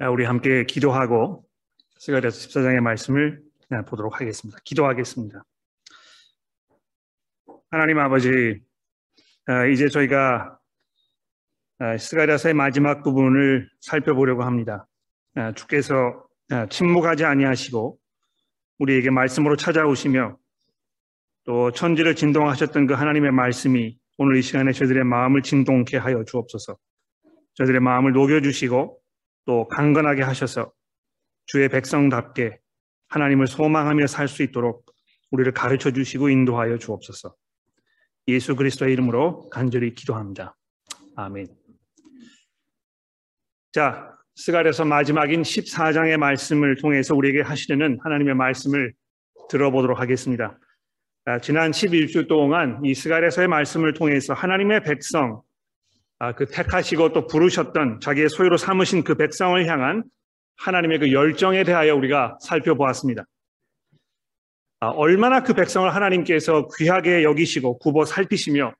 아, 우리 함께 기도하고 스가랴서 14장의 말씀을 보도록 하겠습니다. 기도하겠습니다. 하나님 아버지, 아, 이제 저희가 아, 스가랴서의 마지막 부분을 살펴보려고 합니다. 주께서 침묵하지 아니하시고 우리에게 말씀으로 찾아오시며 또 천지를 진동하셨던 그 하나님의 말씀이 오늘 이 시간에 저희들의 마음을 진동케 하여 주옵소서. 저희들의 마음을 녹여주시고 또 강건하게 하셔서 주의 백성답게 하나님을 소망하며 살 수 있도록 우리를 가르쳐 주시고 인도하여 주옵소서. 예수 그리스도의 이름으로 간절히 기도합니다. 아멘. 자, 스갈에서 마지막인 14장의 말씀을 통해서 우리에게 하시려는 하나님의 말씀을 들어보도록 하겠습니다. 지난 11주 동안 이 스갈에서의 말씀을 통해서 하나님의 백성, 아, 그 택하시고 또 부르셨던 자기의 소유로 삼으신 그 백성을 향한 하나님의 그 열정에 대하여 우리가 살펴보았습니다. 아, 얼마나 그 백성을 하나님께서 귀하게 여기시고 굽어 살피시며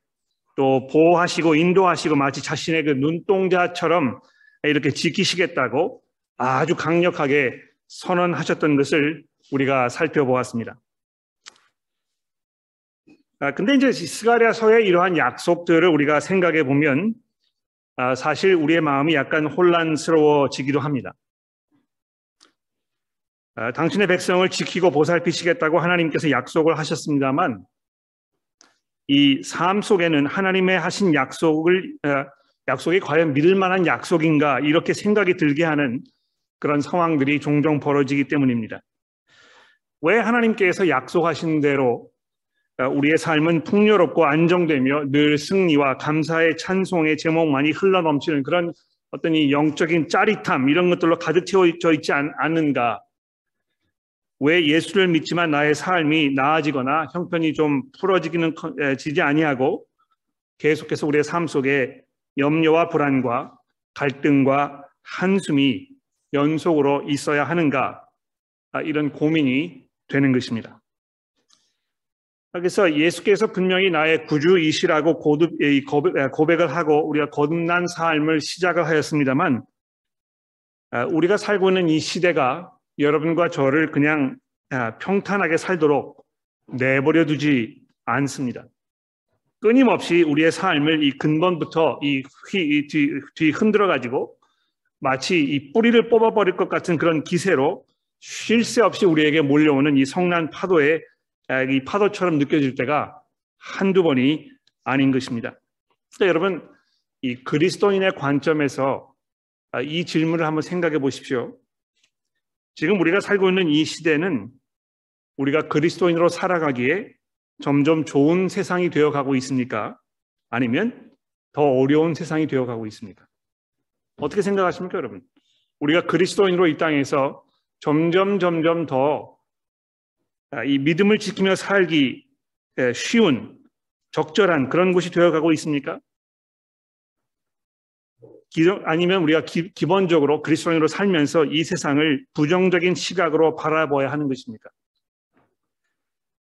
또 보호하시고 인도하시고 마치 자신의 그 눈동자처럼 이렇게 지키시겠다고 아주 강력하게 선언하셨던 것을 우리가 살펴보았습니다. 아, 근데 이제 스가랴서의 이러한 약속들을 우리가 생각해 보면 아, 사실 우리의 마음이 약간 혼란스러워지기도 합니다. 아, 당신의 백성을 지키고 보살피시겠다고 하나님께서 약속을 하셨습니다만 이 삶 속에는 하나님의 하신 약속을 아, 약속이 과연 믿을 만한 약속인가 이렇게 생각이 들게 하는 그런 상황들이 종종 벌어지기 때문입니다. 왜 하나님께서 약속하신 대로 어, 우리의 삶은 풍요롭고 안정되며 늘 승리와 감사의 찬송의 제목만이 흘러넘치는 그런 어떤 이 영적인 짜릿함 이런 것들로 가득 채워져 있지 않, 않는가? 왜 예수를 믿지만 나의 삶이 나아지거나 형편이 좀 풀어지기는 지지 아니하고 계속해서 우리의 삶 속에 염려와 불안과 갈등과 한숨이 연속으로 있어야 하는가? 아, 이런 고민이 되는 것입니다. 그래서 예수께서 분명히 나의 구주이시라고 고백을 하고 우리가 거듭난 삶을 시작을 하였습니다만 아, 우리가 살고 있는 이 시대가 여러분과 저를 그냥 아, 평탄하게 살도록 내버려 두지 않습니다. 끊임없이 우리의 삶을 이 근본부터 이 휘, 뒤, 뒤 흔들어 가지고 마치 이 뿌리를 뽑아버릴 것 같은 그런 기세로 쉴 새 없이 우리에게 몰려오는 이 성난 파도에 아, 이 파도처럼 느껴질 때가 한두 번이 아닌 것입니다. 그러니까 여러분, 이 그리스도인의 관점에서 아, 이 질문을 한번 생각해 보십시오. 지금 우리가 살고 있는 이 시대는 우리가 그리스도인으로 살아가기에 점점 좋은 세상이 되어 가고 있습니까? 아니면 더 어려운 세상이 되어 가고 있습니까? 어떻게 생각하십니까, 여러분? 우리가 그리스도인으로 이 땅에서 점점 점점 더 아, 이 믿음을 지키며 살기 쉬운 적절한 그런 곳이 되어가고 있습니까? 아니면 우리가 기, 본적으로 그리스도인으로 살면서 이 세상을 부정적인 시각으로 바라봐야 하는 것입니까?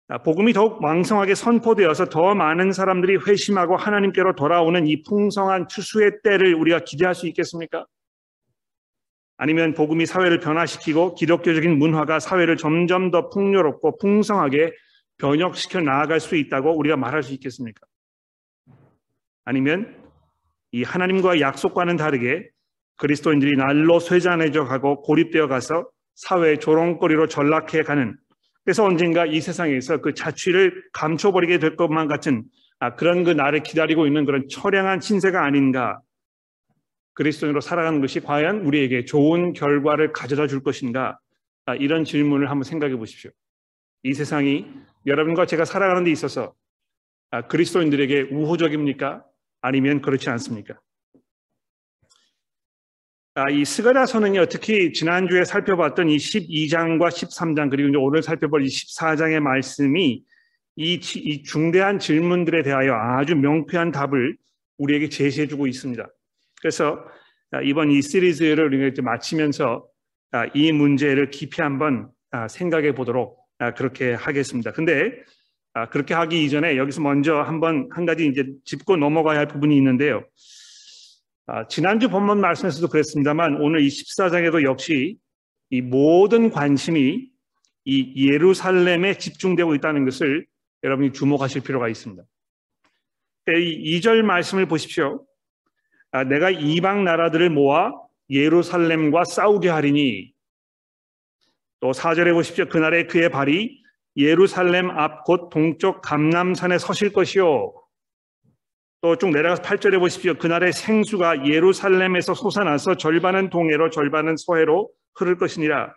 아, 복음이 더욱 왕성하게 선포되어서 더 많은 사람들이 회심하고 하나님께로 돌아오는 이 풍성한 추수의 때를 우리가 기대할 수 있겠습니까? 아니면 복음이 사회를 변화시키고 기독교적인 문화가 사회를 점점 더 풍요롭고 풍성하게 변혁시켜 나아갈 수 있다고 우리가 말할 수 있겠습니까? 아니면 이 하나님과 약속과는 다르게 그리스도인들이 날로 쇠잔해져 가고 고립되어 가서 사회의 조롱거리로 전락해 가는 그래서 언젠가 이 세상에서 그 자취를 감춰버리게 될 것만 같은 아, 그런 그 나를 기다리고 있는 그런 처량한 신세가 아닌가 그리스도인으로 살아가는 것이 과연 우리에게 좋은 결과를 가져다 줄 것인가? 아, 이런 질문을 한번 생각해 보십시오. 이 세상이 여러분과 제가 살아가는 데 있어서 아, 그리스도인들에게 우호적입니까? 아니면 그렇지 않습니까? 아, 이 스가랴서는요, 특히 지난주에 살펴봤던 이 12장과 13장, 그리고 오늘 살펴볼 이 14장의 말씀이 이, 이 중대한 질문들에 대하여 아주 명쾌한 답을 우리에게 제시해주고 있습니다. 그래서 아, 이번 이 시리즈를 우리가 이제 마치면서 아, 이 문제를 깊이 한번 아, 생각해 보도록 그렇게 하겠습니다. 근데 그렇게 하기 이전에 여기서 먼저 한번 한 가지 이제 짚고 넘어가야 할 부분이 있는데요. 아, 지난주 본문 말씀에서도 그랬습니다만 오늘 이 14장에도 역시 이 모든 관심이 이 예루살렘에 집중되고 있다는 것을 여러분이 주목하실 필요가 있습니다. 이 2절 말씀을 보십시오. 아, 내가 이방 나라들을 모아 예루살렘과 싸우게 하리니 또 4절에 보십시오. 그날에 그의 발이 예루살렘 앞 곧 동쪽 감남산에 서실 것이요. 또 쭉 내려가서 8절에 보십시오. 그날의 생수가 예루살렘에서 솟아나서 절반은 동해로 절반은 서해로 흐를 것이니라.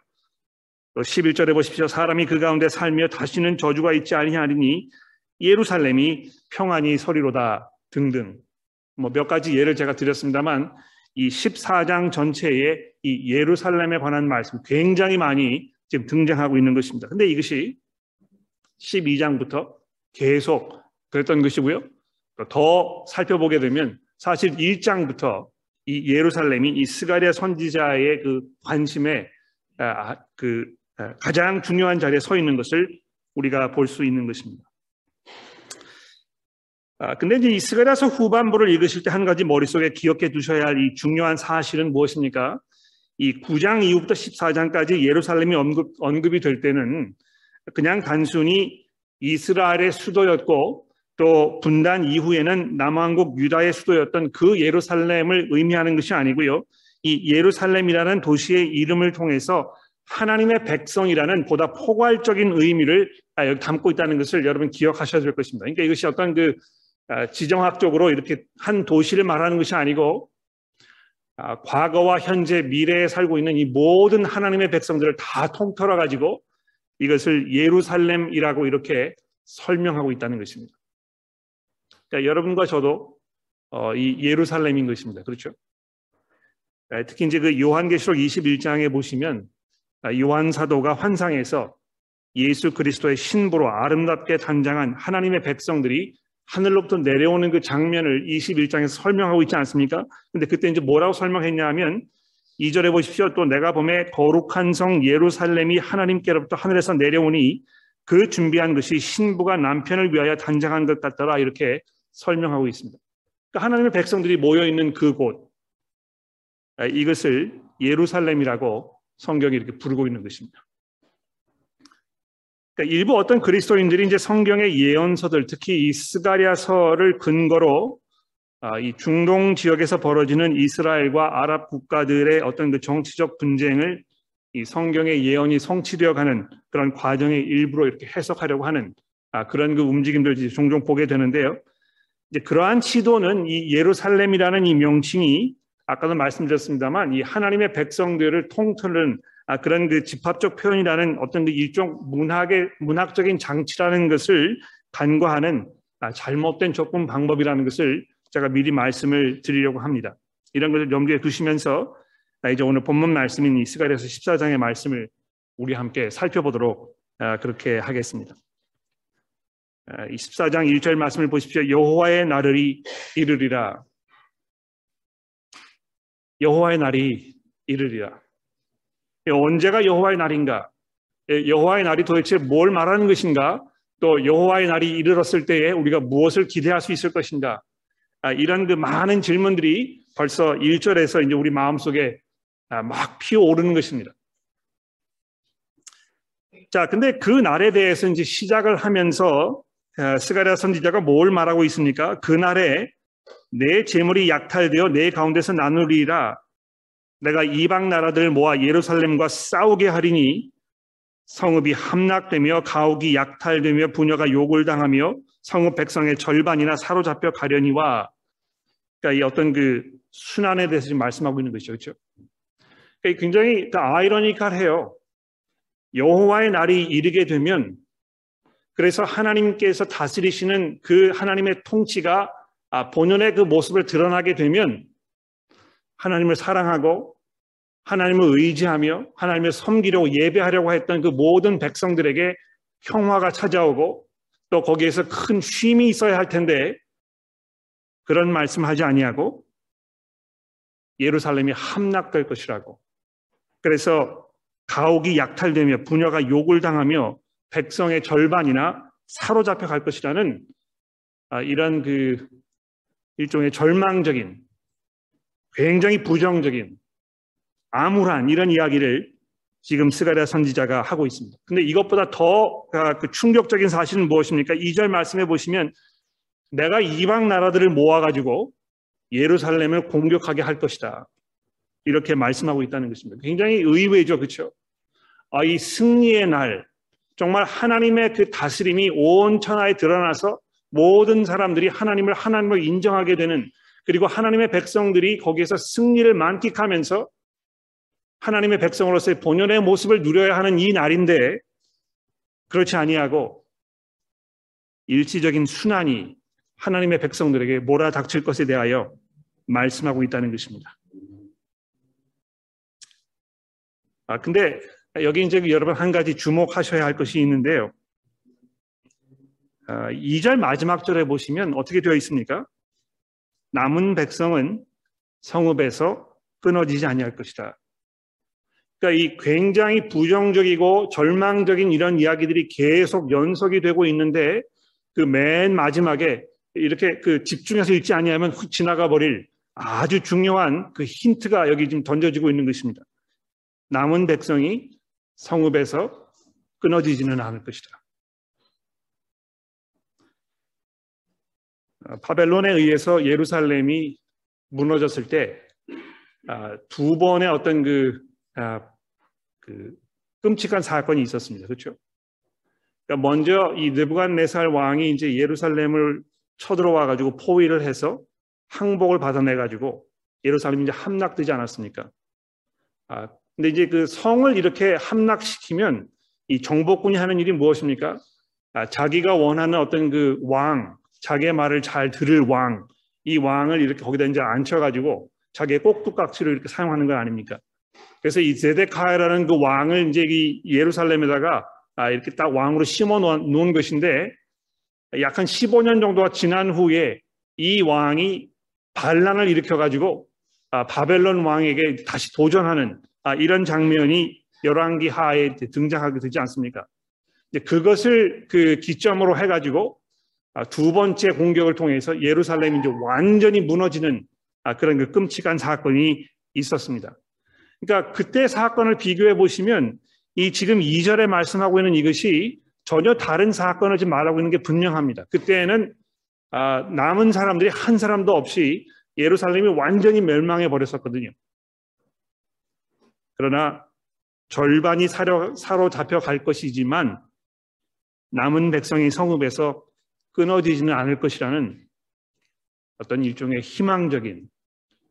또 11절에 보십시오. 사람이 그 가운데 살며 다시는 저주가 있지 아니하리니 예루살렘이 평안히 서리로다 등등. 뭐 몇 가지 예를 제가 드렸습니다만 이 14장 전체에 이 예루살렘에 관한 말씀 굉장히 많이 지금 등장하고 있는 것입니다. 근데 이것이 12장부터 계속 그랬던 것이고요. 더 살펴보게 되면 사실 1장부터 이 예루살렘이 이 스가랴 선지자의 그 관심에 아, 그 아, 가장 중요한 자리에 서 있는 것을 우리가 볼 수 있는 것입니다. 아, 근데 이제 이 스가랴서 후반부를 읽으실 때 한 가지 머릿속에 기억해 두셔야 할 이 중요한 사실은 무엇입니까? 이 9장 이후부터 14장까지 예루살렘이 언급, 언급이 될 때는 그냥 단순히 이스라엘의 수도였고 또 분단 이후에는 남왕국 유다의 수도였던 그 예루살렘을 의미하는 것이 아니고요. 이 예루살렘이라는 도시의 이름을 통해서 하나님의 백성이라는 보다 포괄적인 의미를 아, 담고 있다는 것을 여러분 기억하셔야 될 것입니다. 그러니까 이것이 어떤 그 아, 지정학적으로 이렇게 한 도시를 말하는 것이 아니고 아, 과거와 현재, 미래에 살고 있는 이 모든 하나님의 백성들을 다 통틀어 가지고 이것을 예루살렘이라고 이렇게 설명하고 있다는 것입니다. 그러니까 여러분과 저도 어, 이 예루살렘인 것입니다. 그렇죠? 네, 특히 이제 그 요한계시록 21장에 보시면 아, 요한 사도가 환상에서 예수 그리스도의 신부로 아름답게 단장한 하나님의 백성들이 하늘로부터 내려오는 그 장면을 21장에서 설명하고 있지 않습니까? 근데 그때 이제 뭐라고 설명했냐 하면 2절에 보십시오. 또 내가 봄에 거룩한 성 예루살렘이 하나님께로부터 하늘에서 내려오니 그 준비한 것이 신부가 남편을 위하여 단장한 것 같더라 이렇게 설명하고 있습니다. 그러니까 하나님의 백성들이 모여 있는 그곳 아, 이것을 예루살렘이라고 성경이 이렇게 부르고 있는 것입니다. 그러니까 일부 어떤 그리스도인들이 이제 성경의 예언서들, 특히 이 스가랴서를 근거로 아, 이 중동 지역에서 벌어지는 이스라엘과 아랍 국가들의 어떤 그 정치적 분쟁을 이 성경의 예언이 성취되어가는 그런 과정의 일부로 이렇게 해석하려고 하는 아, 그런 그 움직임들 종종 보게 되는데요. 이제 그러한 시도는 이 예루살렘이라는 이 명칭이 아까도 말씀드렸습니다만 이 하나님의 백성들을 통틀는 아, 그런 그 집합적 표현이라는 어떤 그 일종 문학의 문학적인 장치라는 것을 간과하는 아, 잘못된 접근 방법이라는 것을 제가 미리 말씀을 드리려고 합니다. 이런 것을 염두에 두시면서 아, 이제 오늘 본문 말씀인 이스가랴서 14장의 말씀을 우리 함께 살펴보도록 아, 그렇게 하겠습니다. 24장 아, 1절 말씀을 보십시오. 여호와의 날이 이르리라. 여호와의 날이 이르리라. 언제가 여호와의 날인가? 예, 여호와의 날이 도대체 뭘 말하는 것인가? 또 여호와의 날이 이르렀을 때에 우리가 무엇을 기대할 수 있을 것인가? 아, 이런 그 많은 질문들이 벌써 1절에서 이제 우리 마음속에 아, 막 피어오르는 것입니다. 자, 근데 그 날에 대해서 이제 시작을 하면서 아, 스가랴 선지자가 뭘 말하고 있습니까? 그 날에 내 재물이 약탈되어 내 가운데서 나누리라 내가 이방 나라들 모아 예루살렘과 싸우게 하리니 성읍이 함락되며 가옥이 약탈되며 부녀가 욕을 당하며 성읍 백성의 절반이나 사로잡혀 가려니와 그러니까 이 어떤 그 순환에 대해서 지금 말씀하고 있는 것이죠. 그렇죠? 그러니까 굉장히 아이러니컬해요. 여호와의 날이 이르게 되면 그래서 하나님께서 다스리시는 그 하나님의 통치가 아, 본연의 그 모습을 드러나게 되면 하나님을 사랑하고 하나님을 의지하며 하나님을 섬기려고 예배하려고 했던 그 모든 백성들에게 평화가 찾아오고 또 거기에서 큰 쉼이 있어야 할 텐데 그런 말씀하지 아니하고 예루살렘이 함락될 것이라고. 그래서 가옥이 약탈되며 부녀가 욕을 당하며 백성의 절반이나 사로잡혀 갈 것이라는 아, 이런 그 일종의 절망적인 굉장히 부정적인 암울한 이런 이야기를 지금 스가랴 선지자가 하고 있습니다. 근데 이것보다 더 아, 그 충격적인 사실은 무엇입니까? 2절 말씀해 보시면 내가 이방 나라들을 모아 가지고 예루살렘을 공격하게 할 것이다. 이렇게 말씀하고 있다는 것입니다. 굉장히 의외죠. 그렇죠? 아, 이 승리의 날, 정말 하나님의 그 다스림이 온 천하에 드러나서 모든 사람들이 하나님을 하나님을 인정하게 되는 그리고 하나님의 백성들이 거기에서 승리를 만끽하면서 하나님의 백성으로서의 본연의 모습을 누려야 하는 이 날인데 그렇지 아니하고 일시적인 순환이 하나님의 백성들에게 몰아닥칠 것에 대하여 말씀하고 있다는 것입니다. 아, 근데 여기 이제 여러분 한 가지 주목하셔야 할 것이 있는데요. 아, 2절 마지막 절에 보시면 어떻게 되어 있습니까? 남은 백성은 성읍에서 끊어지지 아니할 것이다. 그러니까 이 굉장히 부정적이고 절망적인 이런 이야기들이 계속 연속이 되고 있는데 그 맨 마지막에 이렇게 그 집중해서 읽지 아니하면 훅 지나가 버릴 아주 중요한 그 힌트가 여기 지금 던져지고 있는 것입니다. 남은 백성이 성읍에서 끊어지지는 않을 것이다. 아, 바벨론에 의해서 예루살렘이 무너졌을 때두 아, 번의 어떤 그, 아, 그 끔찍한 사건이 있었습니다. 그렇죠? 그러니까 먼저 이 느부갓네살 왕이 이제 예루살렘을 쳐들어와 가지고 포위를 해서 항복을 받아내 가지고 예루살렘이 이제 함락되지 않았습니까? 아, 근데 이제 그 성을 이렇게 함락시키면 이 정복군이 하는 일이 무엇입니까? 아, 자기가 원하는 어떤 그 왕, 자기의 말을 잘 들을 왕, 이 왕을 이렇게 거기다 이제 앉혀가지고 자기의 꼭두각시를 이렇게 사용하는 건 아닙니까? 그래서 이 제데카야라는 그 왕을 이제 이 예루살렘에다가 아, 이렇게 딱 왕으로 심어 놓은 것인데 약 한 15년 정도가 지난 후에 이 왕이 반란을 일으켜가지고 아, 바벨론 왕에게 다시 도전하는 아, 이런 장면이 열왕기 하에 등장하게 되지 않습니까? 그것을 그 기점으로 해가지고 아, 두 번째 공격을 통해서 예루살렘이 이제 완전히 무너지는 아, 그런 그 끔찍한 사건이 있었습니다. 그러니까 그때 사건을 비교해 보시면 이 지금 2절에 말씀하고 있는 이것이 전혀 다른 사건을 지금 말하고 있는 게 분명합니다. 그때는 남은 사람들이 한 사람도 없이 예루살렘이 완전히 멸망해 버렸었거든요. 그러나 절반이 사로, 사로잡혀 갈 것이지만 남은 백성이 성읍에서 끊어지지는 않을 것이라는 어떤 일종의 희망적인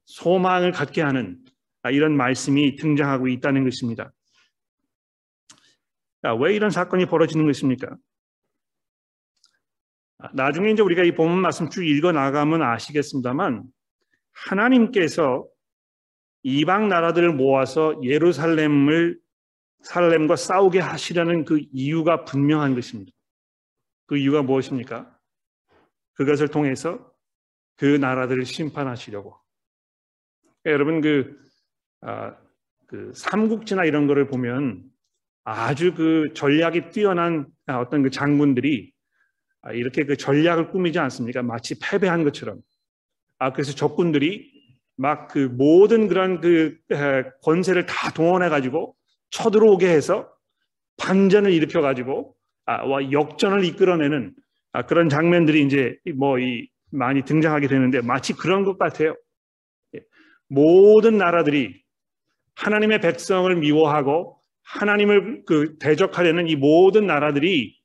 소망을 갖게 하는 이런 말씀이 등장하고 있다는 것입니다. 왜 이런 사건이 벌어지는 것입니까? 나중에 이제 우리가 이 본문 말씀 쭉 읽어 나가면 아시겠습니다만 하나님께서 이방 나라들을 모아서 예루살렘을 살렘과 싸우게 하시려는 그 이유가 분명한 것입니다. 그 이유가 무엇입니까? 그것을 통해서 그 나라들을 심판하시려고. 여러분 그, 아, 그 삼국지나 이런 거를 보면 아주 그 전략이 뛰어난 어떤 그 장군들이 아, 이렇게 그 전략을 꾸미지 않습니까? 마치 패배한 것처럼. 아 그래서 적군들이 막 그 모든 그런 그 권세를 다 동원해 가지고 쳐들어오게 해서 반전을 일으켜 가지고 아, 역전을 이끌어내는 아, 그런 장면들이 이제 뭐 이 많이 등장하게 되는데 마치 그런 것 같아요. 예. 모든 나라들이 하나님의 백성을 미워하고 하나님을 그 대적하려는 이 모든 나라들이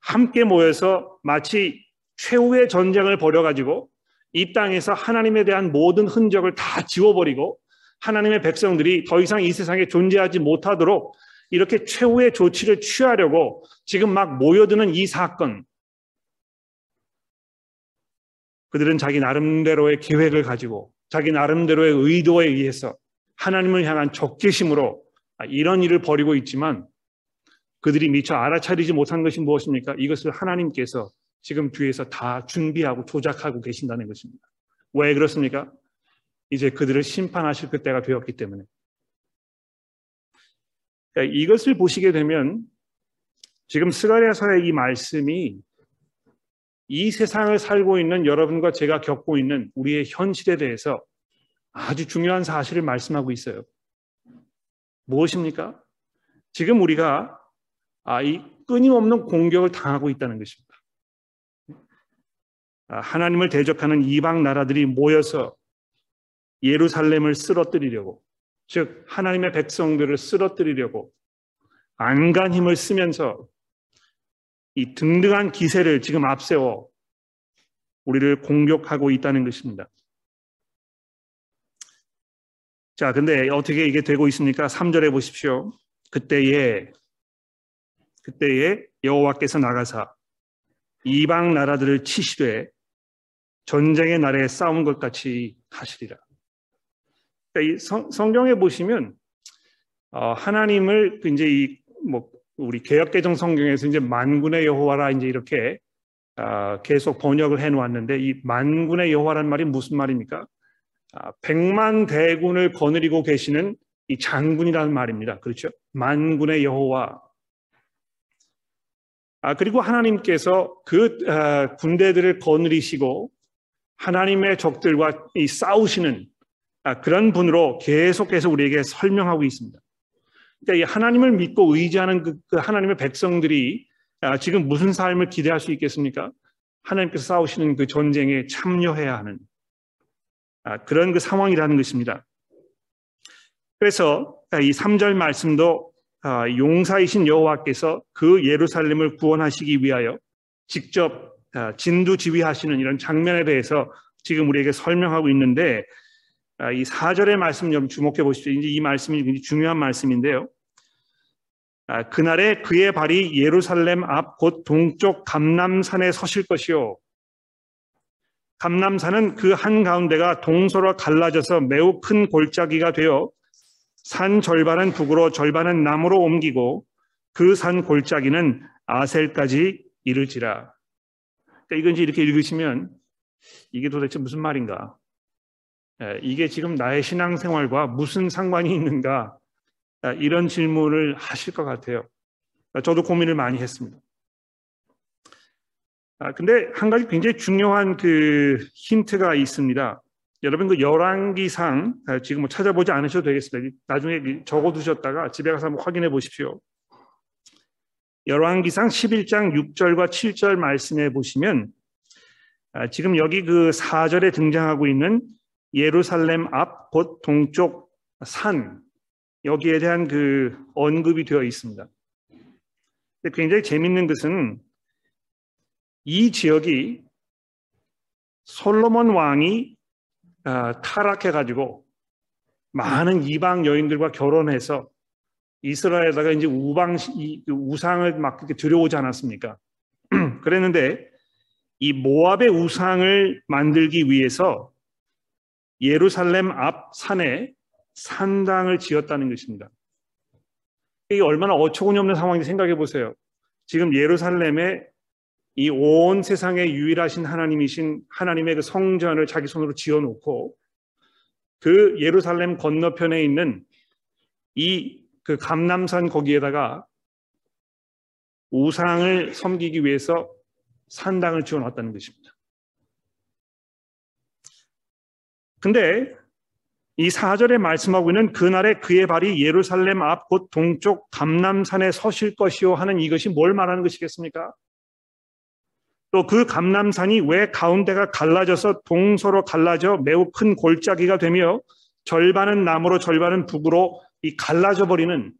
함께 모여서 마치 최후의 전쟁을 벌여가지고 이 땅에서 하나님에 대한 모든 흔적을 다 지워버리고 하나님의 백성들이 더 이상 이 세상에 존재하지 못하도록 이렇게 최후의 조치를 취하려고 지금 막 모여드는 이 사건. 그들은 자기 나름대로의 계획을 가지고 자기 나름대로의 의도에 의해서 하나님을 향한 적개심으로 이런 일을 벌이고 있지만 그들이 미처 알아차리지 못한 것이 무엇입니까? 이것을 하나님께서 지금 뒤에서 다 준비하고 조작하고 계신다는 것입니다. 왜 그렇습니까? 이제 그들을 심판하실 그때가 되었기 때문에. 그러니까 이것을 보시게 되면 지금 스가랴서의 이 말씀이 이 세상을 살고 있는 여러분과 제가 겪고 있는 우리의 현실에 대해서 아주 중요한 사실을 말씀하고 있어요. 무엇입니까? 지금 우리가 아, 이 끊임없는 공격을 당하고 있다는 것입니다. 아, 하나님을 대적하는 이방 나라들이 모여서 예루살렘을 쓰러뜨리려고, 즉 하나님의 백성들을 쓰러뜨리려고 안간 힘을 쓰면서 이 등등한 기세를 지금 앞세워 우리를 공격하고 있다는 것입니다. 자, 근데 어떻게 이게 되고 있습니까? 3절에 보십시오. 그때에 그때에 여호와께서 나가사 이방 나라들을 치시되 전쟁의 날에 싸운 것 같이 하시리라. 그러니까 이 성, 성경에 보시면 어, 하나님을 그 이제 이 뭐 우리 개혁개정 성경에서 이제 만군의 여호와라 이제 이렇게 어, 계속 번역을 해놓았는데 이 만군의 여호와란 말이 무슨 말입니까? 아, 백만 대군을 거느리고 계시는 이 장군이라는 말입니다. 그렇죠? 만군의 여호와. 아, 그리고 하나님께서 그 아, 군대들을 거느리시고 하나님의 적들과 이 싸우시는 아, 그런 분으로 계속해서 우리에게 설명하고 있습니다. 그러니까 이 하나님을 믿고 의지하는 그, 그 하나님의 백성들이 아, 지금 무슨 삶을 기대할 수 있겠습니까? 하나님께서 싸우시는 그 전쟁에 참여해야 하는 아, 그런 그 상황이라는 것입니다. 그래서 이 3절 말씀도 아, 용사이신 여호와께서 그 예루살렘을 구원하시기 위하여 직접 아, 진두 지휘하시는 이런 장면에 대해서 지금 우리에게 설명하고 있는데 이 4절의 말씀 좀 주목해 보십시오. 이제 이 말씀이 굉장히 중요한 말씀인데요. 그날에 그의 발이 예루살렘 앞 곧 동쪽 감남산에 서실 것이요 감남산은 그 한가운데가 동서로 갈라져서 매우 큰 골짜기가 되어 산 절반은 북으로 절반은 남으로 옮기고 그 산 골짜기는 아셀까지 이르지라. 그러니까 이건 이제 이렇게 읽으시면 이게 도대체 무슨 말인가? 예, 이게 지금 나의 신앙생활과 무슨 상관이 있는가? 아, 이런 질문을 하실 것 같아요. 저도 고민을 많이 했습니다. 아, 근데 한 가지 굉장히 중요한 그 힌트가 있습니다. 여러분 그 열왕기상 아, 지금 뭐 찾아보지 않으셔도 되겠습니다. 나중에 적어두셨다가 집에 가서 한번 확인해 보십시오. 열왕기상 11장 6절과 7절 말씀해 보시면 아, 지금 여기 그 4절에 등장하고 있는 예루살렘 앞 곧 동쪽 산 여기에 대한 그 언급이 되어 있습니다. 굉장히 재밌는 것은 이 지역이 솔로몬 왕이 아, 타락해 가지고 많은 이방 여인들과 결혼해서 이스라엘에다가 이제 우방 그 우상을 막 이렇게 들여오지 않았습니까? 그랬는데 이 모압의 우상을 만들기 위해서 예루살렘 앞 산에 산당을 지었다는 것입니다. 이게 얼마나 어처구니 없는 상황인지 생각해 보세요. 지금 예루살렘에 이 온 세상의 유일하신 하나님이신 하나님의 그 성전을 자기 손으로 지어 놓고 그 예루살렘 건너편에 있는 이 그 감남산 거기에다가 우상을 섬기기 위해서 산당을 지어 놨다는 것입니다. 근데 이 사절에 말씀하고 있는 그날에 그의 발이 예루살렘 앞 곧 동쪽 감남산에 서실 것이요 하는 이것이 뭘 말하는 것이겠습니까? 또 그 감남산이 왜 가운데가 갈라져서 동서로 갈라져 매우 큰 골짜기가 되며 절반은 남으로 절반은 북으로 이 갈라져 버리는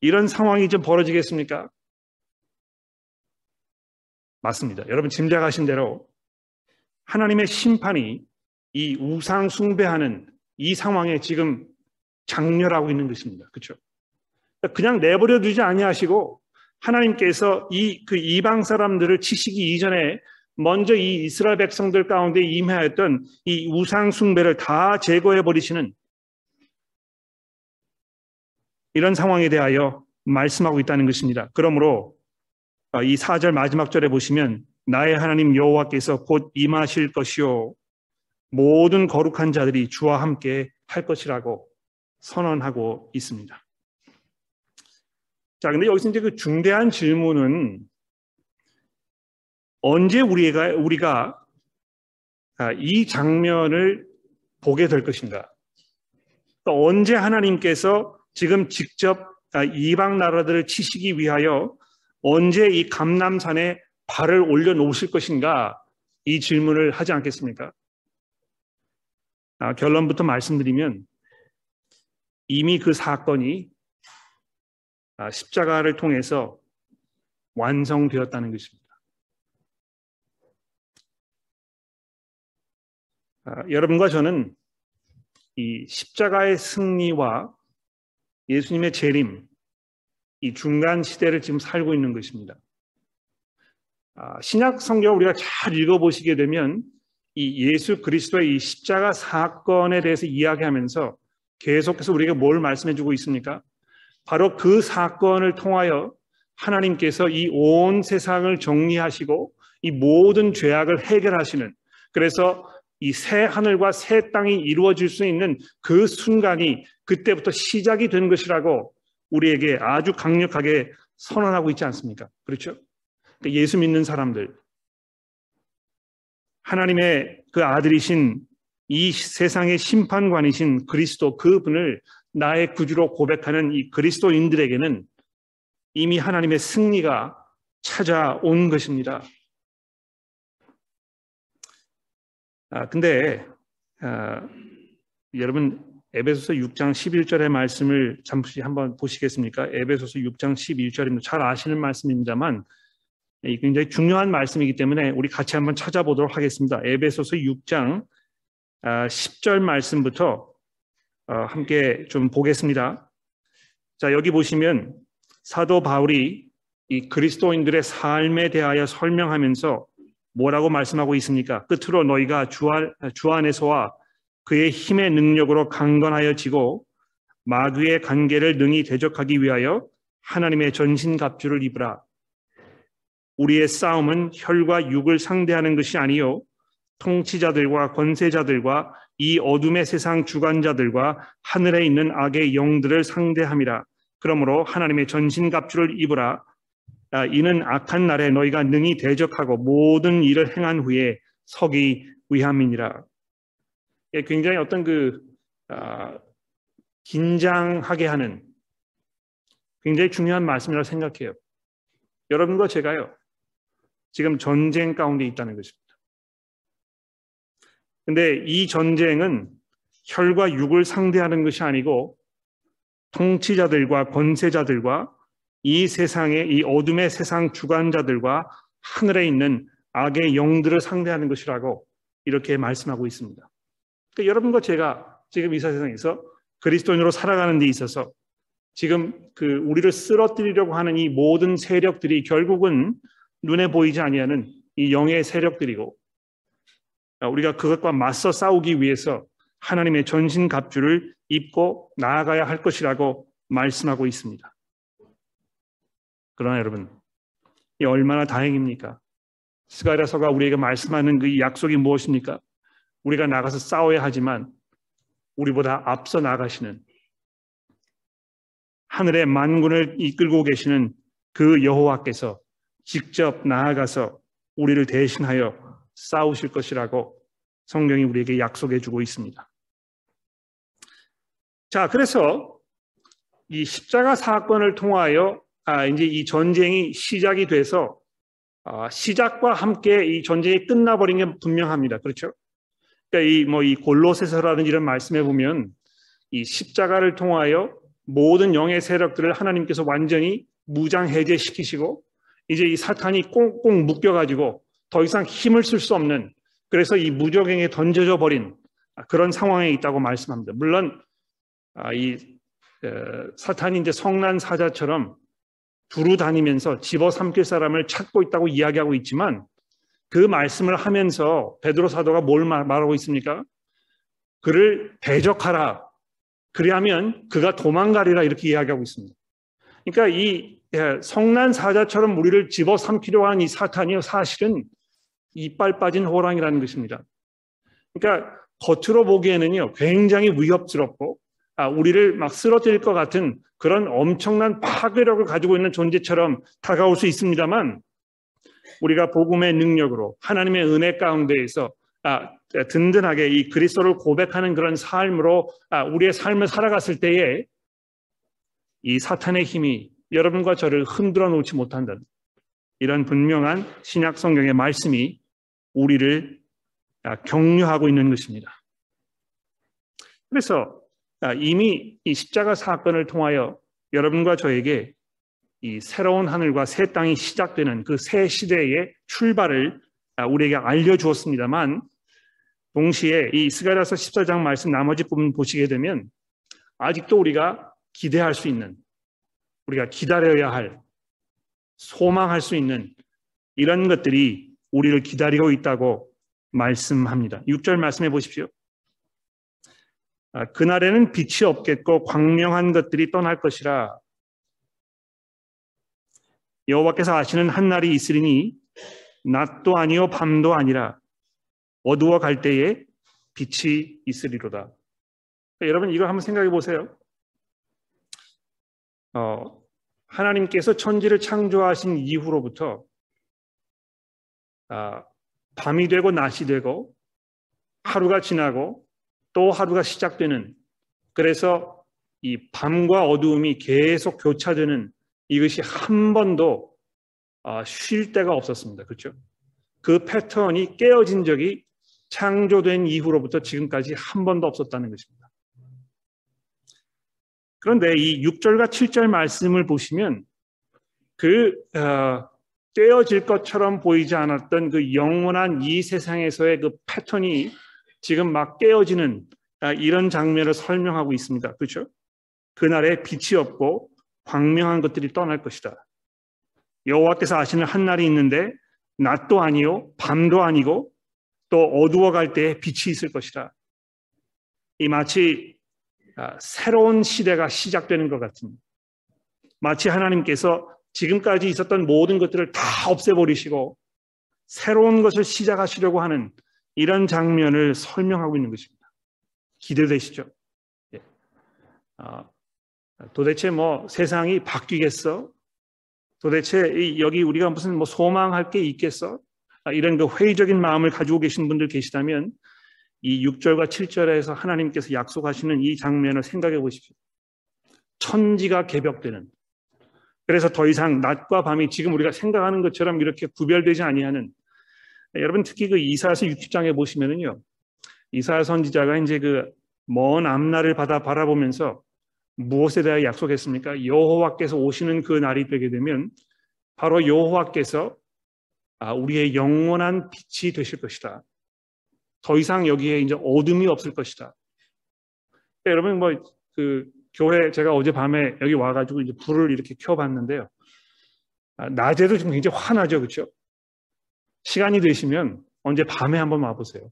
이런 상황이 좀 벌어지겠습니까? 맞습니다. 여러분 짐작하신 대로 하나님의 심판이 이 우상 숭배하는 이 상황에 지금 장렬하고 있는 것입니다. 그렇죠? 그냥 내버려 두지 아니하시고 하나님께서 이 그 이방 사람들을 치시기 이전에 먼저 이 이스라엘 백성들 가운데 임하였던 이 우상 숭배를 다 제거해 버리시는 이런 상황에 대하여 말씀하고 있다는 것입니다. 그러므로 어, 이 4절 마지막 절에 보시면 나의 하나님 여호와께서 곧 임하실 것이요 모든 거룩한 자들이 주와 함께 할 것이라고 선언하고 있습니다. 자, 근데 여기서 이제 그 중대한 질문은 언제 우리가, 우리가 아, 이 장면을 보게 될 것인가? 또 언제 하나님께서 지금 직접 아, 이방 나라들을 치시기 위하여 언제 이 감남산에 발을 올려 놓으실 것인가? 이 질문을 하지 않겠습니까? 아, 결론부터 말씀드리면 이미 그 사건이 아, 십자가를 통해서 완성되었다는 것입니다. 아, 여러분과 저는 이 십자가의 승리와 예수님의 재림, 이 중간 시대를 지금 살고 있는 것입니다. 아, 신약 성경 우리가 잘 읽어보시게 되면 이 예수 그리스도의 이 십자가 사건에 대해서 이야기하면서 계속해서 우리가 뭘 말씀해 주고 있습니까? 바로 그 사건을 통하여 하나님께서 이 온 세상을 정리하시고 이 모든 죄악을 해결하시는 그래서 이 새 하늘과 새 땅이 이루어질 수 있는 그 순간이 그때부터 시작이 된 것이라고 우리에게 아주 강력하게 선언하고 있지 않습니까? 그렇죠? 그러니까 예수 믿는 사람들, 하나님의 그 아들이신 이 세상의 심판관이신 그리스도 그분을 나의 구주로 고백하는 이 그리스도인들에게는 이미 하나님의 승리가 찾아온 것입니다. 아, 근데, 아, 여러분, 에베소서 6장 11절의 말씀을 잠시 한번 보시겠습니까? 에베소서 6장 11절입니다. 잘 아시는 말씀입니다만, 굉장히 중요한 말씀이기 때문에 우리 같이 한번 찾아보도록 하겠습니다. 에베소서 6장 10절 아, 말씀부터 어, 함께 좀 보겠습니다. 자, 여기 보시면 사도 바울이 이 그리스도인들의 삶에 대하여 설명하면서 뭐라고 말씀하고 있습니까? 끝으로 너희가 주, 안에서와 그의 힘의 능력으로 강건하여 지고 마귀의 관계를 능히 대적하기 위하여 하나님의 전신갑주를 입으라. 우리의 싸움은 혈과 육을 상대하는 것이 아니요 통치자들과 권세자들과 이 어둠의 세상 주관자들과 하늘에 있는 악의 영들을 상대함이라. 그러므로 하나님의 전신 갑주를 입으라. 아, 이는 악한 날에 너희가 능히 대적하고 모든 일을 행한 후에 서기 위함이니라. 예, 굉장히 어떤 그 아, 긴장하게 하는 굉장히 중요한 말씀이라고 생각해요. 여러분과 제가요. 지금 전쟁 가운데 있다는 것입니다. 근데 이 전쟁은 혈과 육을 상대하는 것이 아니고 통치자들과 권세자들과 이 세상의 이 어둠의 세상 주관자들과 하늘에 있는 악의 영들을 상대하는 것이라고 이렇게 말씀하고 있습니다. 그러니까 여러분과 제가 지금 이 세상에서 그리스도인으로 살아가는 데 있어서 지금 그 우리를 쓰러뜨리려고 하는 이 모든 세력들이 결국은 눈에 보이지 아니하는 이 영의 세력들이고 우리가 그것과 맞서 싸우기 위해서 하나님의 전신 갑주를 입고 나아가야 할 것이라고 말씀하고 있습니다. 그러나 여러분, 이 얼마나 다행입니까? 스가랴서가 우리에게 말씀하는 그 약속이 무엇입니까? 우리가 나가서 싸워야 하지만 우리보다 앞서 나가시는 하늘의 만군을 이끌고 계시는 그 여호와께서 직접 나아가서 우리를 대신하여 싸우실 것이라고 성경이 우리에게 약속해 주고 있습니다. 자, 그래서 이 십자가 사건을 통하여 아, 이제 이 전쟁이 시작이 돼서 아, 시작과 함께 이 전쟁이 끝나버린 게 분명합니다. 그렇죠? 그러니까 이뭐 골로새서라는 이런 말씀에 보면 이 십자가를 통하여 모든 영의 세력들을 하나님께서 완전히 무장 해제시키시고 이제 이 사탄이 꽁꽁 묶여가지고 더 이상 힘을 쓸 수 없는 그래서 이 무적행에 던져져 버린 그런 상황에 있다고 말씀합니다. 물론 아, 이 사탄이 이제 성난 사자처럼 두루 다니면서 집어삼킬 사람을 찾고 있다고 이야기하고 있지만 그 말씀을 하면서 베드로 사도가 뭘 말하고 있습니까? 그를 대적하라. 그리하면 그가 도망가리라 이렇게 이야기하고 있습니다. 그러니까 이 성난 사자처럼 우리를 집어삼키려 하는 이 사탄이요 사실은 이빨 빠진 호랑이라는 것입니다. 그러니까 겉으로 보기에는요 굉장히 위협스럽고 아, 우리를 막 쓰러뜨릴 것 같은 그런 엄청난 파괴력을 가지고 있는 존재처럼 다가올 수 있습니다만 우리가 복음의 능력으로 하나님의 은혜 가운데에서 아, 든든하게 이 그리스도를 고백하는 그런 삶으로 아, 우리의 삶을 살아갔을 때에 이 사탄의 힘이 여러분과 저를 흔들어 놓지 못한다는 이런 분명한 신약 성경의 말씀이 우리를 아, 격려하고 있는 것입니다. 그래서 아, 이미 이 십자가 사건을 통하여 여러분과 저에게 이 새로운 하늘과 새 땅이 시작되는 그 새 시대의 출발을 아, 우리에게 알려주었습니다만 동시에 이 스가랴서 14장 말씀 나머지 부분 보시게 되면 아직도 우리가 기대할 수 있는 우리가 기다려야 할 소망할 수 있는 이런 것들이 우리를 기다리고 있다고 말씀합니다. 6절 말씀해 보십시오. 아, 그날에는 빛이 없겠고 광명한 것들이 떠날 것이라 여호와께서 아시는 한 날이 있으리니 낮도 아니요 밤도 아니라 어두워 갈 때에 빛이 있으리로다. 여러분 이거 한번 생각해 보세요. 어, 하나님께서 천지를 창조하신 이후로부터 아, 밤이 되고 낮이 되고 하루가 지나고 또 하루가 시작되는 그래서 이 밤과 어두움이 계속 교차되는 이것이 한 번도 아, 쉴 때가 없었습니다. 그렇죠? 그 패턴이 깨어진 적이 창조된 이후로부터 지금까지 한 번도 없었다는 것입니다. 그런데 이 6절과 7절 말씀을 보시면 그 어, 떼어질 것처럼 보이지 않았던 그 영원한 이 세상에서의 그 패턴이 지금 막 깨어지는 아, 이런 장면을 설명하고 있습니다. 그렇죠? 그날에 빛이 없고 광명한 것들이 떠날 것이다. 여호와께서 아시는 한 날이 있는데 낮도 아니요 밤도 아니고 또 어두워 갈 때에 빛이 있을 것이다. 이 마치 아, 새로운 시대가 시작되는 것 같은 마치 하나님께서 지금까지 있었던 모든 것들을 다 없애버리시고 새로운 것을 시작하시려고 하는 이런 장면을 설명하고 있는 것입니다. 기대되시죠? 예. 아, 도대체 뭐 세상이 바뀌겠어? 도대체 여기 우리가 무슨 뭐 소망할 게 있겠어? 아, 이런 그 회의적인 마음을 가지고 계신 분들 계시다면 이 6절과 7절에서 하나님께서 약속하시는 이 장면을 생각해 보십시오. 천지가 개벽되는 그래서 더 이상 낮과 밤이 지금 우리가 생각하는 것처럼 이렇게 구별되지 아니하는 여러분 특히 그 이사야서 60장에 보시면은요. 이사야 선지자가 이제 그 먼 앞날을 받아 바라보면서 무엇에 대하여 약속했습니까? 여호와께서 오시는 그 날이 되게 되면 바로 여호와께서 아, 우리의 영원한 빛이 되실 것이다. 더 이상 여기에 이제 어둠이 없을 것이다. 여러분 뭐 그 교회 제가 어젯밤에 여기 와가지고 이제 불을 이렇게 켜봤는데요. 아, 낮에도 지금 굉장히 환하죠, 그렇죠? 시간이 되시면 언제 밤에 한번 와보세요.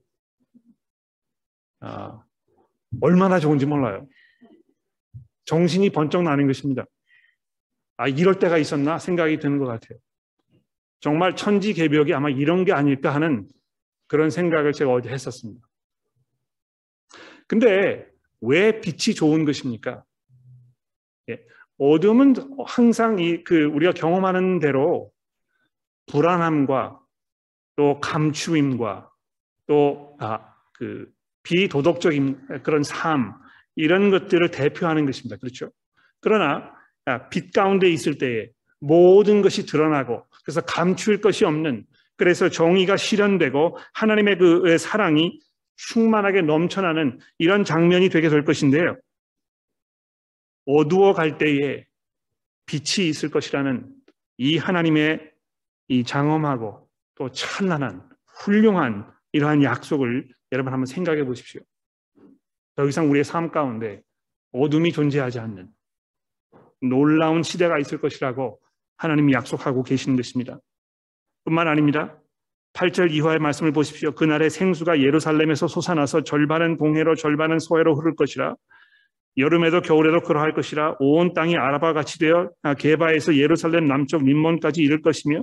아, 얼마나 좋은지 몰라요. 정신이 번쩍 나는 것입니다. 아, 이럴 때가 있었나 생각이 드는 것 같아요. 정말 천지개벽이 아마 이런 게 아닐까 하는 그런 생각을 제가 어제 했었습니다. 근데 왜 빛이 좋은 것입니까? 예, 어둠은 항상 이 그 우리가 경험하는 대로 불안함과 또 감추임과 또 아, 그 비도덕적인 그런 삶 이런 것들을 대표하는 것입니다. 그렇죠? 그러나 아, 빛 가운데 있을 때에 모든 것이 드러나고 그래서 감출 것이 없는 그래서 정의가 실현되고 하나님의 그 사랑이 충만하게 넘쳐나는 이런 장면이 되게 될 것인데요. 어두워 갈 때에 빛이 있을 것이라는 이 하나님의 이 장엄하고 또 찬란한 훌륭한 이러한 약속을 여러분 한번 생각해 보십시오. 더 이상 우리의 삶 가운데 어둠이 존재하지 않는 놀라운 시대가 있을 것이라고 하나님이 약속하고 계시는 것입니다. 뿐만 아닙니다. 8절 이하의 말씀을 보십시오. 그날의 생수가 예루살렘에서 솟아나서 절반은 동해로 절반은 서해로 흐를 것이라 여름에도 겨울에도 그러할 것이라 온 땅이 아라바 같이 되어 게바에서 예루살렘 남쪽 림몬까지 이를 것이며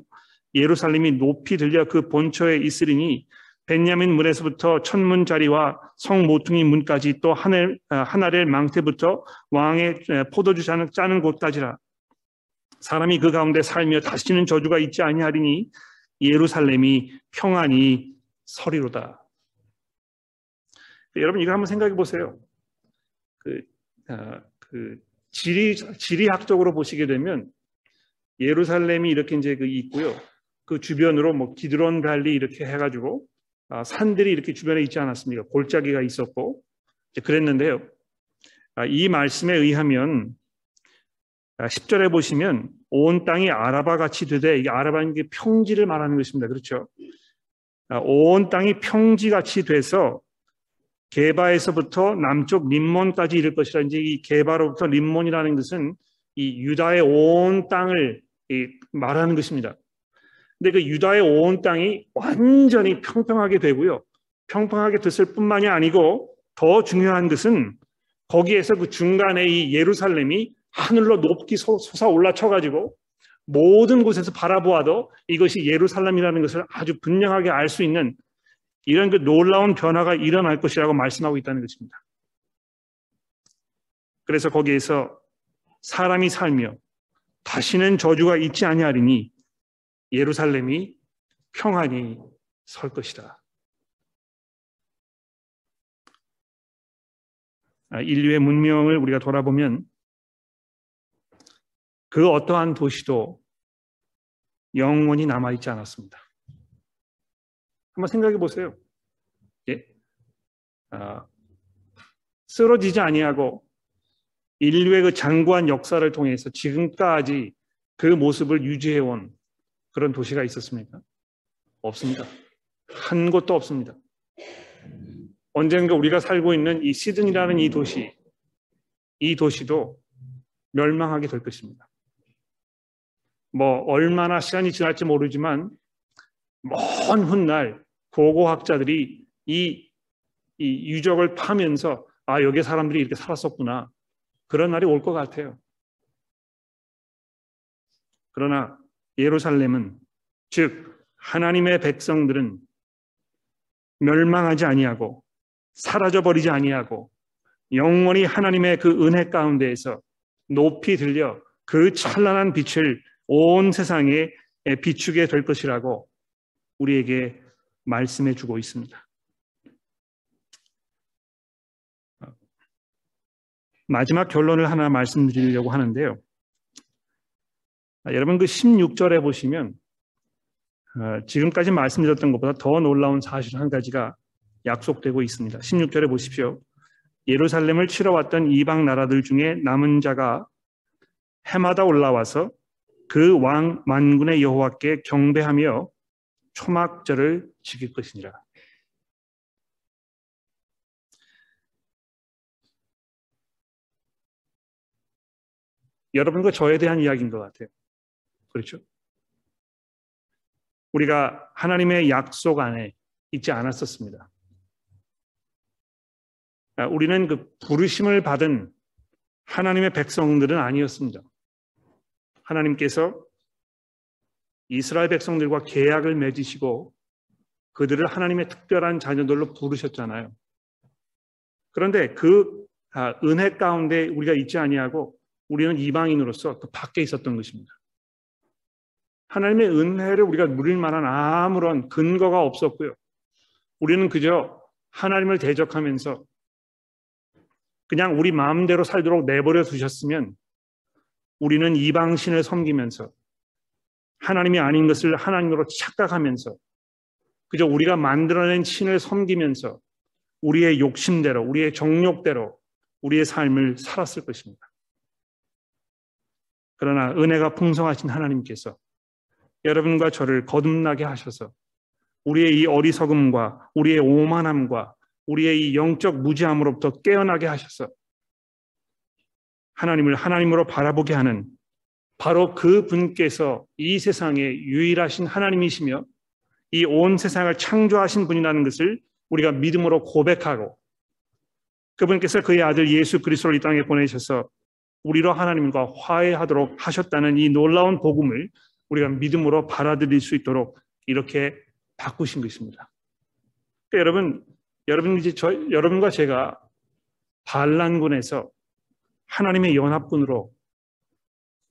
예루살렘이 높이 들려 그 본처에 있으리니 벤야민 문에서부터 천문 자리와 성 모퉁이 문까지 또 하늘 하나의 망태부터 왕의 포도주 짜는 곳까지라 사람이 그 가운데 살며 다시는 저주가 있지 아니하리니 예루살렘이 평안히 서리로다. 여러분 이거 한번 생각해 보세요. 그, 아, 그 지리 지리학적으로 보시게 되면 예루살렘이 이렇게 이제 그 있고요. 그 주변으로 뭐 기드론 발리 이렇게 해가지고 아, 산들이 이렇게 주변에 있지 않았습니까? 골짜기가 있었고 그랬는데요. 아, 이 말씀에 의하면 10절에 아, 보시면 온 땅이 아라바 같이 되되 이게 아라바는 게 평지를 말하는 것입니다. 그렇죠? 아, 온 땅이 평지 같이 돼서 게바에서부터 남쪽 림몬까지 이를 것이라 이제 이 게바로부터 림몬이라는 것은 이 유다의 온 땅을 말하는 것입니다. 근데 그 유다의 온 땅이 완전히 평평하게 되고요. 평평하게 됐을 뿐만이 아니고 더 중요한 것은 거기에서 그 중간에 이 예루살렘이 하늘로 높이 솟아 올라쳐 가지고 모든 곳에서 바라보아도 이것이 예루살렘이라는 것을 아주 분명하게 알 수 있는 이런 그 놀라운 변화가 일어날 것이라고 말씀하고 있다는 것입니다. 그래서 거기에서 사람이 살며 다시는 저주가 있지 아니하리니 예루살렘이 평안히 설 것이다. 아, 인류의 문명을 우리가 돌아보면 그 어떠한 도시도 영원히 남아있지 않았습니다. 한번 생각해 보세요. 예? 아, 쓰러지지 아니하고 인류의 그 장구한 역사를 통해서 지금까지 그 모습을 유지해온 그런 도시가 있었습니까? 없습니다. 한 곳도 없습니다. 언젠가 우리가 살고 있는 이 시드니라는 이 도시, 이 도시도 멸망하게 될 것입니다. 뭐 얼마나 시간이 지날지 모르지만 먼 훗날 고고학자들이 이, 이 유적을 파면서 아 여기 사람들이 이렇게 살았었구나 그런 날이 올 것 같아요. 그러나 예루살렘은 즉 하나님의 백성들은 멸망하지 아니하고 사라져 버리지 아니하고 영원히 하나님의 그 은혜 가운데에서 높이 들려 그 찬란한 빛을 온 세상에 비추게 될 것이라고 우리에게 말씀해 주고 있습니다. 마지막 결론을 하나 말씀드리려고 하는데요. 여러분 그 16절에 보시면 어, 지금까지 말씀드렸던 것보다 더 놀라운 사실 한 가지가 약속되고 있습니다. 16절에 보십시오. 예루살렘을 치러 왔던 이방 나라들 중에 남은 자가 해마다 올라와서 그 왕 만군의 여호와께 경배하며 초막절을 지킬 것이니라. 여러분과 저에 대한 이야기인 것 같아요. 그렇죠? 우리가 하나님의 약속 안에 있지 않았었습니다. 아, 우리는 그 부르심을 받은 하나님의 백성들은 아니었습니다. 하나님께서 이스라엘 백성들과 계약을 맺으시고 그들을 하나님의 특별한 자녀들로 부르셨잖아요. 그런데 그 아, 은혜 가운데 우리가 있지 아니하고 우리는 이방인으로서 그 밖에 있었던 것입니다. 하나님의 은혜를 우리가 누릴 만한 아무런 근거가 없었고요. 우리는 그저 하나님을 대적하면서 그냥 우리 마음대로 살도록 내버려 두셨으면 우리는 이방신을 섬기면서 하나님이 아닌 것을 하나님으로 착각하면서 그저 우리가 만들어낸 신을 섬기면서 우리의 욕심대로, 우리의 정욕대로 우리의 삶을 살았을 것입니다. 그러나 은혜가 풍성하신 하나님께서 여러분과 저를 거듭나게 하셔서 우리의 이 어리석음과 우리의 오만함과 우리의 이 영적 무지함으로부터 깨어나게 하셔서 하나님을 하나님으로 바라보게 하는 바로 그 분께서 이 세상에 유일하신 하나님이시며 이 온 세상을 창조하신 분이라는 것을 우리가 믿음으로 고백하고 그분께서 그의 아들 예수 그리스도를 이 땅에 보내셔서 우리로 하나님과 화해하도록 하셨다는 이 놀라운 복음을 우리가 믿음으로 받아들일 수 있도록 이렇게 바꾸신 것입니다. 그러니까 여러분, 여러분 이제 저 여러분과 제가 반란군에서 하나님의 연합군으로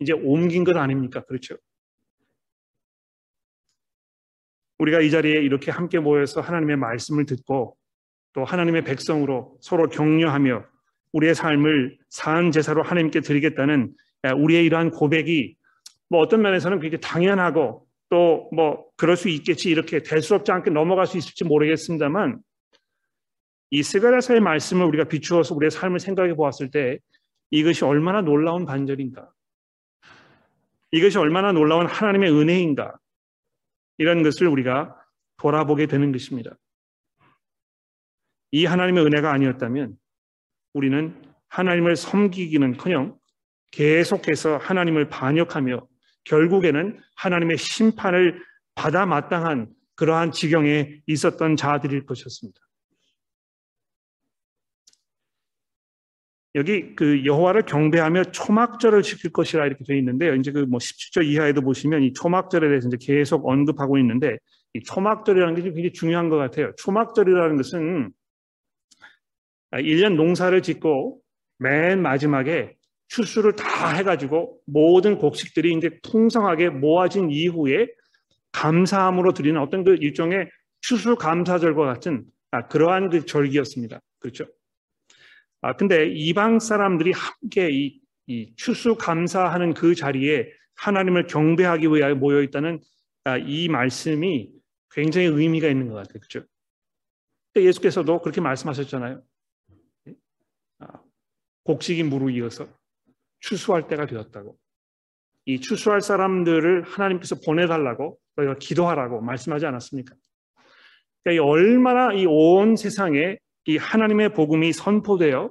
이제 옮긴 것 아닙니까? 그렇죠? 우리가 이 자리에 이렇게 함께 모여서 하나님의 말씀을 듣고 또 하나님의 백성으로 서로 격려하며 우리의 삶을 사한 제사로 하나님께 드리겠다는 우리의 이러한 고백이 뭐 어떤 면에서는 그게 당연하고 또 뭐 그럴 수 있겠지 이렇게 대수롭지 않게 넘어갈 수 있을지 모르겠습니다만 이 스가랴서의 말씀을 우리가 비추어서 우리의 삶을 생각해 보았을 때 이것이 얼마나 놀라운 반절인가 이것이 얼마나 놀라운 하나님의 은혜인가 이런 것을 우리가 돌아보게 되는 것입니다. 이 하나님의 은혜가 아니었다면 우리는 하나님을 섬기기는 커녕 계속해서 하나님을 반역하며 결국에는 하나님의 심판을 받아 마땅한 그러한 지경에 있었던 자들일 것이었습니다. 여기 그 여호와를 경배하며 초막절을 지킬 것이라 이렇게 되어 있는데요. 이제 그 뭐 17절 이하에도 보시면 이 초막절에 대해서 이제 계속 언급하고 있는데 이 초막절이라는 게 굉장히 중요한 것 같아요. 초막절이라는 것은 1년 농사를 짓고 맨 마지막에 추수를 다 해가지고 모든 곡식들이 이제 풍성하게 모아진 이후에 감사함으로 드리는 어떤 그 일종의 추수 감사절과 같은 아, 그러한 그 절기였습니다. 그렇죠? 아, 근데 이방 사람들이 함께 이, 이 추수 감사하는 그 자리에 하나님을 경배하기 위하여 모여 있다는 아, 이 말씀이 굉장히 의미가 있는 것 같아요. 그렇죠? 예수께서도 그렇게 말씀하셨잖아요. 아, 곡식이 무르이어서 추수할 때가 되었다고. 이 추수할 사람들을 하나님께서 보내달라고 저희가 기도하라고 말씀하지 않았습니까? 그러니까 얼마나 이 온 세상에 이 하나님의 복음이 선포되어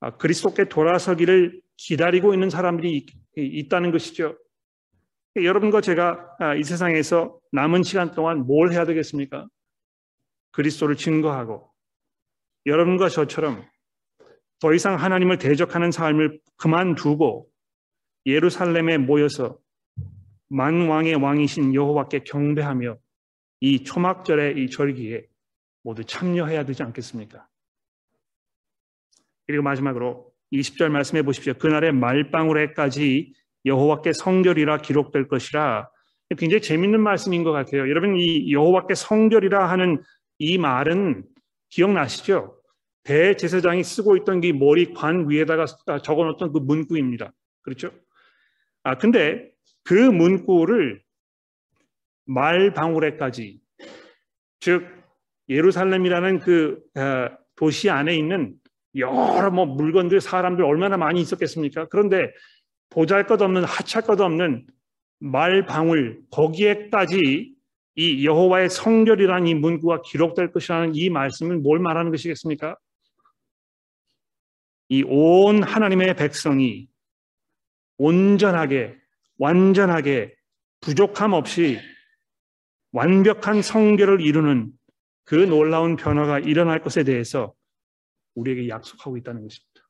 아, 그리스도께 돌아서기를 기다리고 있는 사람들이 있다는 것이죠. 여러분과 제가 아, 이 세상에서 남은 시간 동안 뭘 해야 되겠습니까? 그리스도를 증거하고 여러분과 저처럼 더 이상 하나님을 대적하는 삶을 그만두고 예루살렘에 모여서 만왕의 왕이신 여호와께 경배하며 이 초막절의 이 절기에 모두 참여해야 되지 않겠습니까? 그리고 마지막으로 20절 말씀해 보십시오. 그날의 말방울에까지 여호와께 성결이라 기록될 것이라 굉장히 재밌는 말씀인 것 같아요. 여러분 이 여호와께 성결이라 하는 이 말은 기억나시죠? 대제사장이 쓰고 있던 이 머리 관 위에다가 적어놓던 그 문구입니다. 그렇죠? 아 근데 그 문구를 말방울에까지 즉 예루살렘이라는 그 어, 도시 안에 있는 여러 뭐 물건들, 사람들 얼마나 많이 있었겠습니까? 그런데 보잘 것 없는 하찮 것 없는 말방울 거기에까지 이 여호와의 성결이라는 이 문구가 기록될 것이라는 이 말씀은 뭘 말하는 것이겠습니까? 이 온 하나님의 백성이 온전하게 완전하게 부족함 없이 완벽한 성결을 이루는 그 놀라운 변화가 일어날 것에 대해서 우리에게 약속하고 있다는 것입니다.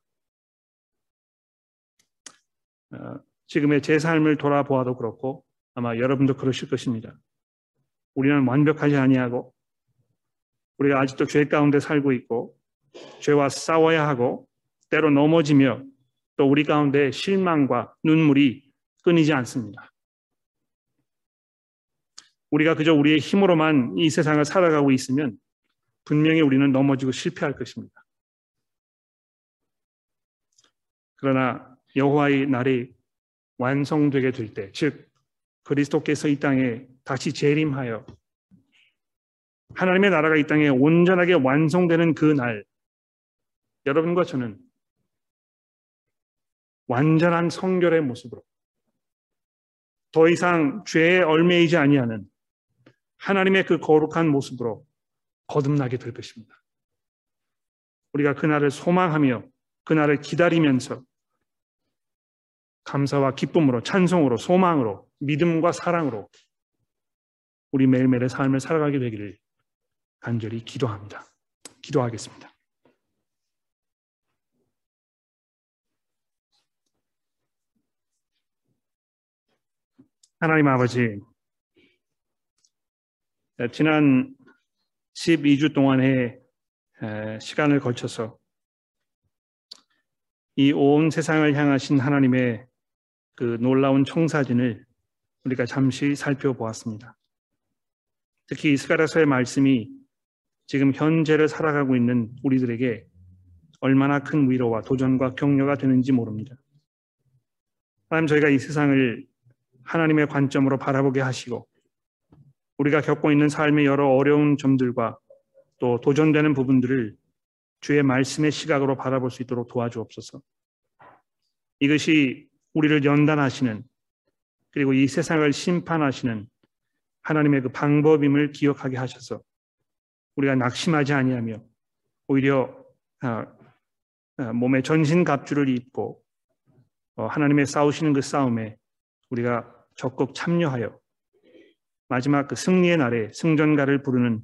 어, 지금의 제 삶을 돌아보아도 그렇고 아마 여러분도 그러실 것입니다. 우리는 완벽하지 아니하고 우리가 아직도 죄 가운데 살고 있고 죄와 싸워야 하고 때로 넘어지며 또 우리 가운데 실망과 눈물이 끊이지 않습니다. 우리가 그저 우리의 힘으로만 이 세상을 살아가고 있으면 분명히 우리는 넘어지고 실패할 것입니다. 그러나 여호와의 날이 완성되게 될 때, 즉 그리스도께서 이 땅에 다시 재림하여 하나님의 나라가 이 땅에 온전하게 완성되는 그 날, 여러분과 저는 완전한 성결의 모습으로 더 이상 죄에 얼매이지 아니하는 하나님의 그 거룩한 모습으로 거듭나게 될 것입니다. 우리가 그날을 소망하며 그날을 기다리면서 감사와 기쁨으로 찬송으로 소망으로 믿음과 사랑으로 우리 매일매일의 삶을 살아가게 되기를 간절히 기도합니다. 기도하겠습니다. 하나님 아버지 네, 지난 12주 동안의 시간을 걸쳐서 이 온 세상을 향하신 하나님의 그 놀라운 청사진을 우리가 잠시 살펴보았습니다. 특히 이스가라서의 말씀이 지금 현재를 살아가고 있는 우리들에게 얼마나 큰 위로와 도전과 격려가 되는지 모릅니다. 하나님 저희가 이 세상을 하나님의 관점으로 바라보게 하시고 우리가 겪고 있는 삶의 여러 어려운 점들과 또 도전되는 부분들을 주의 말씀의 시각으로 바라볼 수 있도록 도와주옵소서. 이것이 우리를 연단하시는 그리고 이 세상을 심판하시는 하나님의 그 방법임을 기억하게 하셔서 우리가 낙심하지 아니하며 오히려 아, 아, 몸에 전신 갑주를 입고 어, 하나님의 싸우시는 그 싸움에 우리가 적극 참여하여 마지막 그 승리의 날에 승전가를 부르는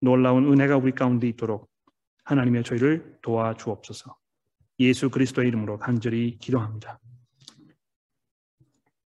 놀라운 은혜가 우리 가운데 있도록 하나님의 저희를 도와주옵소서. 예수 그리스도의 이름으로 간절히 기도합니다.